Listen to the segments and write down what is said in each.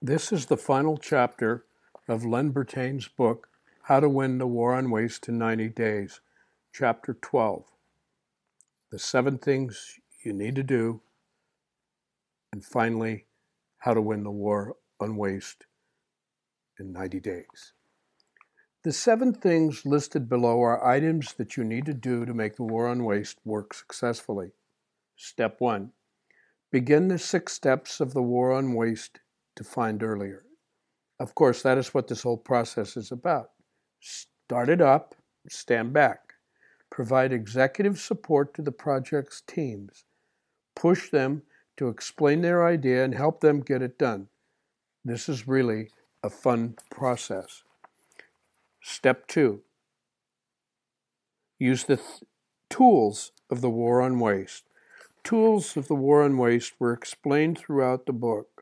This is the final chapter of Len Bertain's book, How to Win the War on Waste in 90 Days, Chapter 12. The seven things you need to do, and finally, how to win the war on waste in 90 days. The seven things listed below are items that you need to do to make the war on waste work successfully. Step one begin the six steps of the war on waste defined earlier. Of course, that is what this whole process is about. Start it up, stand back. Provide executive support to the project's teams. Push them to explain their idea and help them get it done. This is really a fun process. Step two use the th- tools of the war on waste. Tools of the war on waste were explained throughout the book.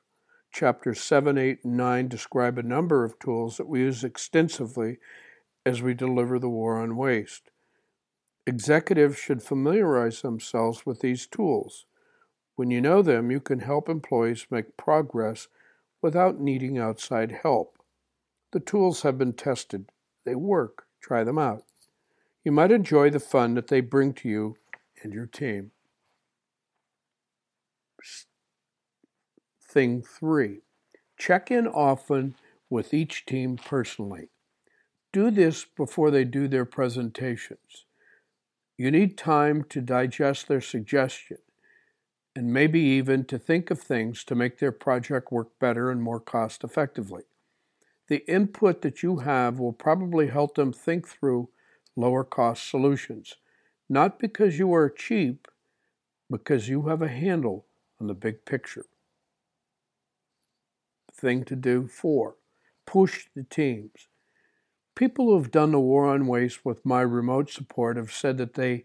Chapters 7, 8, and 9 describe a number of tools that we use extensively as we deliver the war on waste. Executives should familiarize themselves with these tools. When you know them, you can help employees make progress without needing outside help. The tools have been tested, they work. Try them out. You might enjoy the fun that they bring to you and your team. Thing three check in often with each team personally. Do this before they do their presentations. You need time to digest their suggestion and maybe even to think of things to make their project work better and more cost effectively. The input that you have will probably help them think through lower cost solutions, not because you are cheap, because you have a handle on the big picture thing to do. Four, push the teams. People who have done the war on waste with my remote support have said that they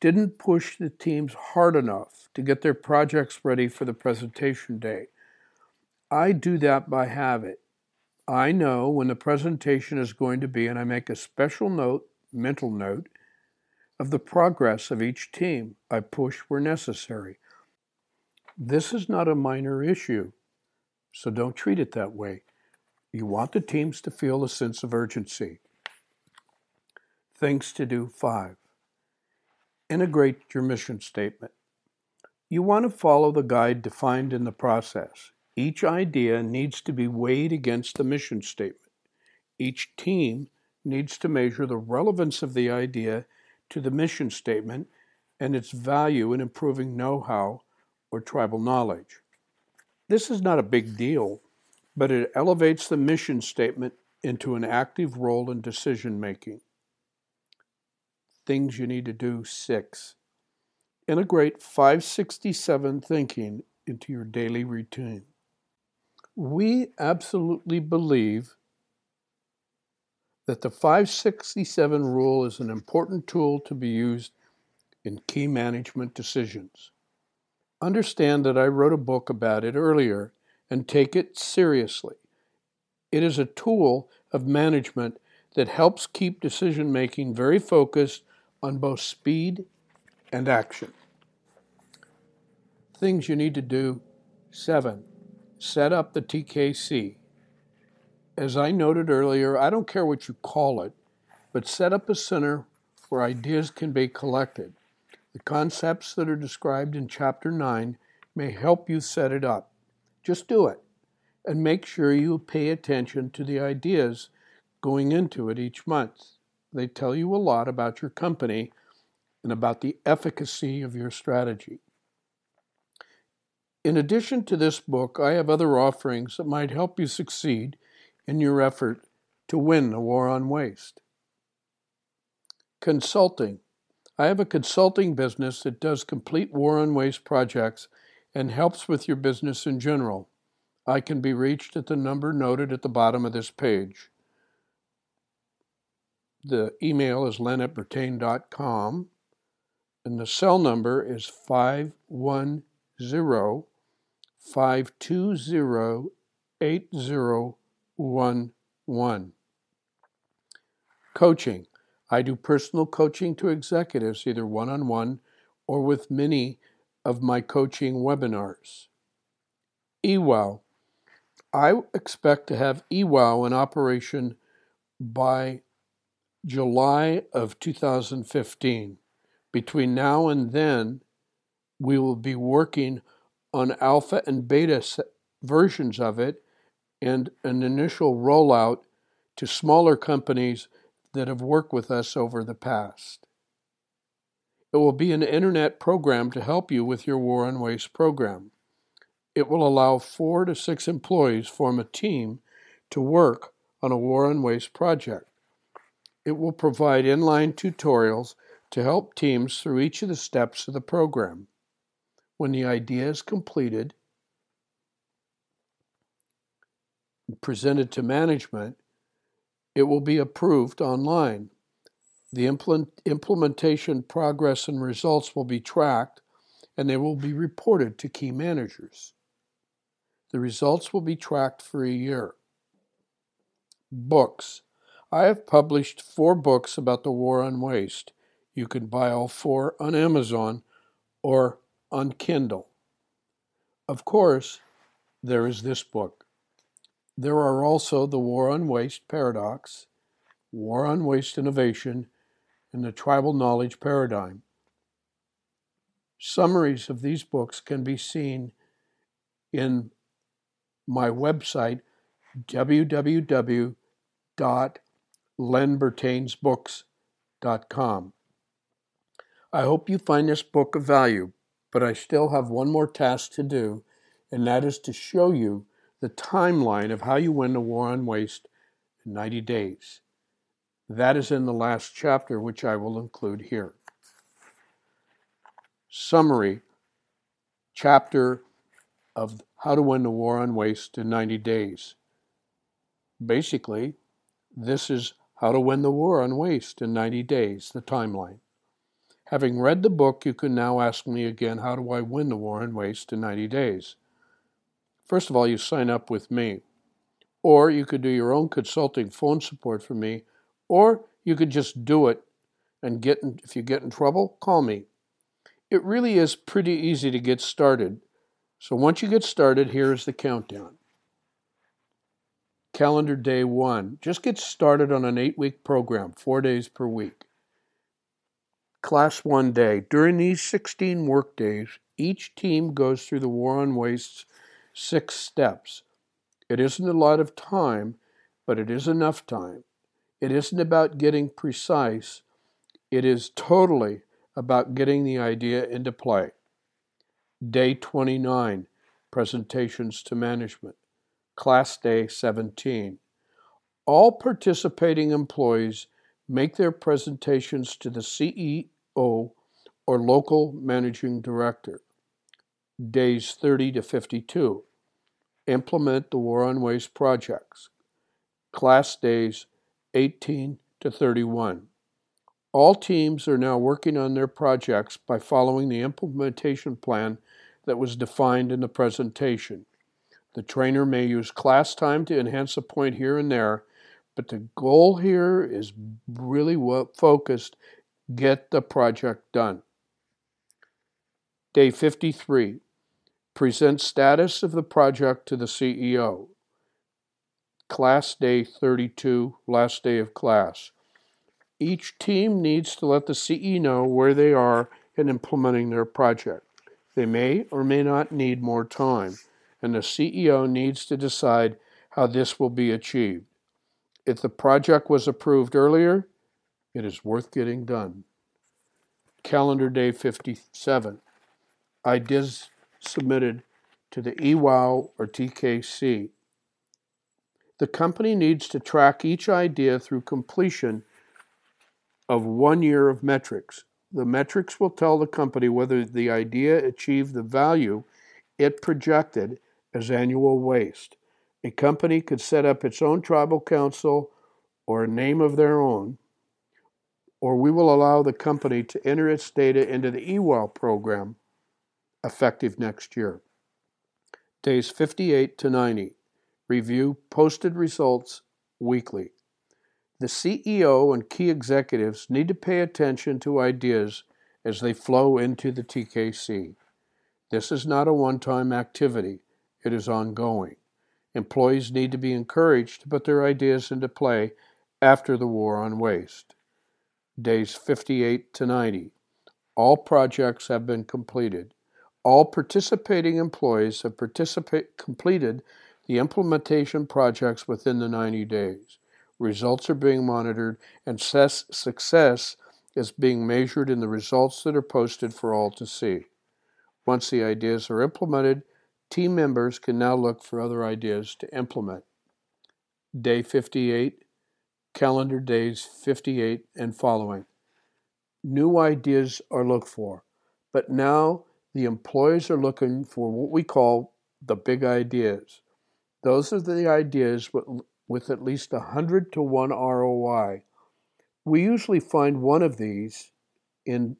didn't push the teams hard enough to get their projects ready for the presentation day. I do that by habit. I know when the presentation is going to be, and I make a special note, mental note, of the progress of each team. I push where necessary. This is not a minor issue. So don't treat it that way. You want the teams to feel a sense of urgency. Things to do five. Integrate your mission statement. You want to follow the guide defined in the process. Each idea needs to be weighed against the mission statement. Each team needs to measure the relevance of the idea to the mission statement and its value in improving know how or tribal knowledge. This is not a big deal, but it elevates the mission statement into an active role in decision making. Things you need to do six. Integrate 567 thinking into your daily routine. We absolutely believe that the 567 rule is an important tool to be used in key management decisions. Understand that I wrote a book about it earlier and take it seriously. It is a tool of management that helps keep decision making very focused on both speed and action. Things you need to do seven, set up the TKC. As I noted earlier, I don't care what you call it, but set up a center where ideas can be collected. The concepts that are described in Chapter 9 may help you set it up. Just do it and make sure you pay attention to the ideas going into it each month. They tell you a lot about your company and about the efficacy of your strategy. In addition to this book, I have other offerings that might help you succeed in your effort to win the war on waste. Consulting I have a consulting business that does complete war on waste projects and helps with your business in general. I can be reached at the number noted at the bottom of this page. The email is len at bertain.com and the cell number is 510 520 8011. Coaching. I do personal coaching to executives, either one on one or with many of my coaching webinars. EWOW. I expect to have eWow in operation by July of 2015. Between now and then, we will be working on alpha and beta versions of it and an initial rollout to smaller companies that have worked with us over the past. It will be an internet program to help you with your War on Waste program. It will allow four to six employees form a team to work on a War on Waste project. It will provide inline tutorials to help teams through each of the steps of the program. When the idea is completed, presented to management, it will be approved online. The implement, implementation progress and results will be tracked and they will be reported to key managers. The results will be tracked for a year. Books. I have published four books about the war on waste. You can buy all four on Amazon or on Kindle. Of course, there is this book. There are also the War on Waste Paradox, War on Waste Innovation, and the Tribal Knowledge Paradigm. Summaries of these books can be seen in my website, www.lenbertainsbooks.com. I hope you find this book of value, but I still have one more task to do, and that is to show you the timeline of how you win the war on waste in 90 days. That is in the last chapter, which I will include here. Summary Chapter of How to Win the War on Waste in 90 Days. Basically, this is How to Win the War on Waste in 90 Days, the timeline. Having read the book, you can now ask me again how do I win the war on waste in 90 days? First of all, you sign up with me. Or you could do your own consulting phone support for me, or you could just do it and get in, if you get in trouble, call me. It really is pretty easy to get started. So once you get started, here is the countdown. Calendar day one. Just get started on an eight week program, four days per week. Class one day. During these 16 work days, each team goes through the War on Waste's six steps. It isn't a lot of time, but it is enough time. It isn't about getting precise, it is totally about getting the idea into play. Day 29 Presentations to Management. Class Day 17. All participating employees make their presentations to the CEO or local managing director. Days 30 to 52. Implement the War on Waste projects. Class days 18 to 31. All teams are now working on their projects by following the implementation plan that was defined in the presentation. The trainer may use class time to enhance a point here and there, but the goal here is really focused get the project done. Day 53 Present status of the project to the CEO. Class Day 32, last day of class. Each team needs to let the CE know where they are in implementing their project. They may or may not need more time, and the CEO needs to decide how this will be achieved. If the project was approved earlier, it is worth getting done. Calendar Day 57. Ideas submitted to the eWow or TKC. The company needs to track each idea through completion of one year of metrics. The metrics will tell the company whether the idea achieved the value it projected as annual waste. A company could set up its own tribal council or a name of their own, or we will allow the company to enter its data into the eWow program effective next year. Days 58 to 90. Review posted results weekly. The CEO and key executives need to pay attention to ideas as they flow into the TKC. This is not a one time activity, it is ongoing. Employees need to be encouraged to put their ideas into play after the war on waste. Days 58 to 90. All projects have been completed. All participating employees have completed the implementation projects within the 90 days. Results are being monitored, and success is being measured in the results that are posted for all to see. Once the ideas are implemented, team members can now look for other ideas to implement. Day 58, calendar days 58 and following. New ideas are looked for, but now the employees are looking for what we call the big ideas. Those are the ideas with, with at least a 100 to 1 ROI. We usually find one of these in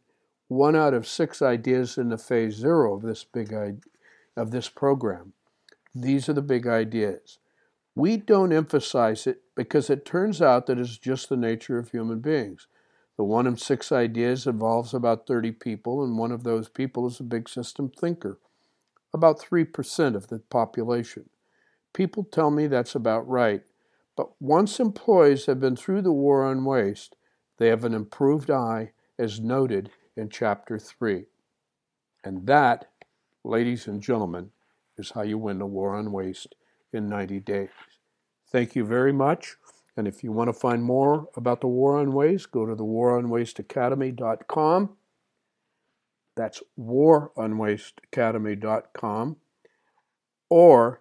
one out of six ideas in the phase zero of this big of this program. These are the big ideas. We don't emphasize it because it turns out that it's just the nature of human beings. The one in six ideas involves about 30 people, and one of those people is a big system thinker, about 3% of the population. People tell me that's about right, but once employees have been through the war on waste, they have an improved eye, as noted in Chapter 3. And that, ladies and gentlemen, is how you win the war on waste in 90 days. Thank you very much. And if you want to find more about the War on Waste, go to the waronwasteacademy.com. That's waronwasteacademy.com or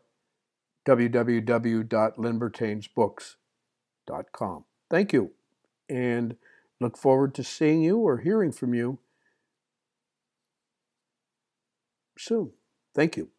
www.lenbertainsbooks.com. Thank you and look forward to seeing you or hearing from you soon. Thank you.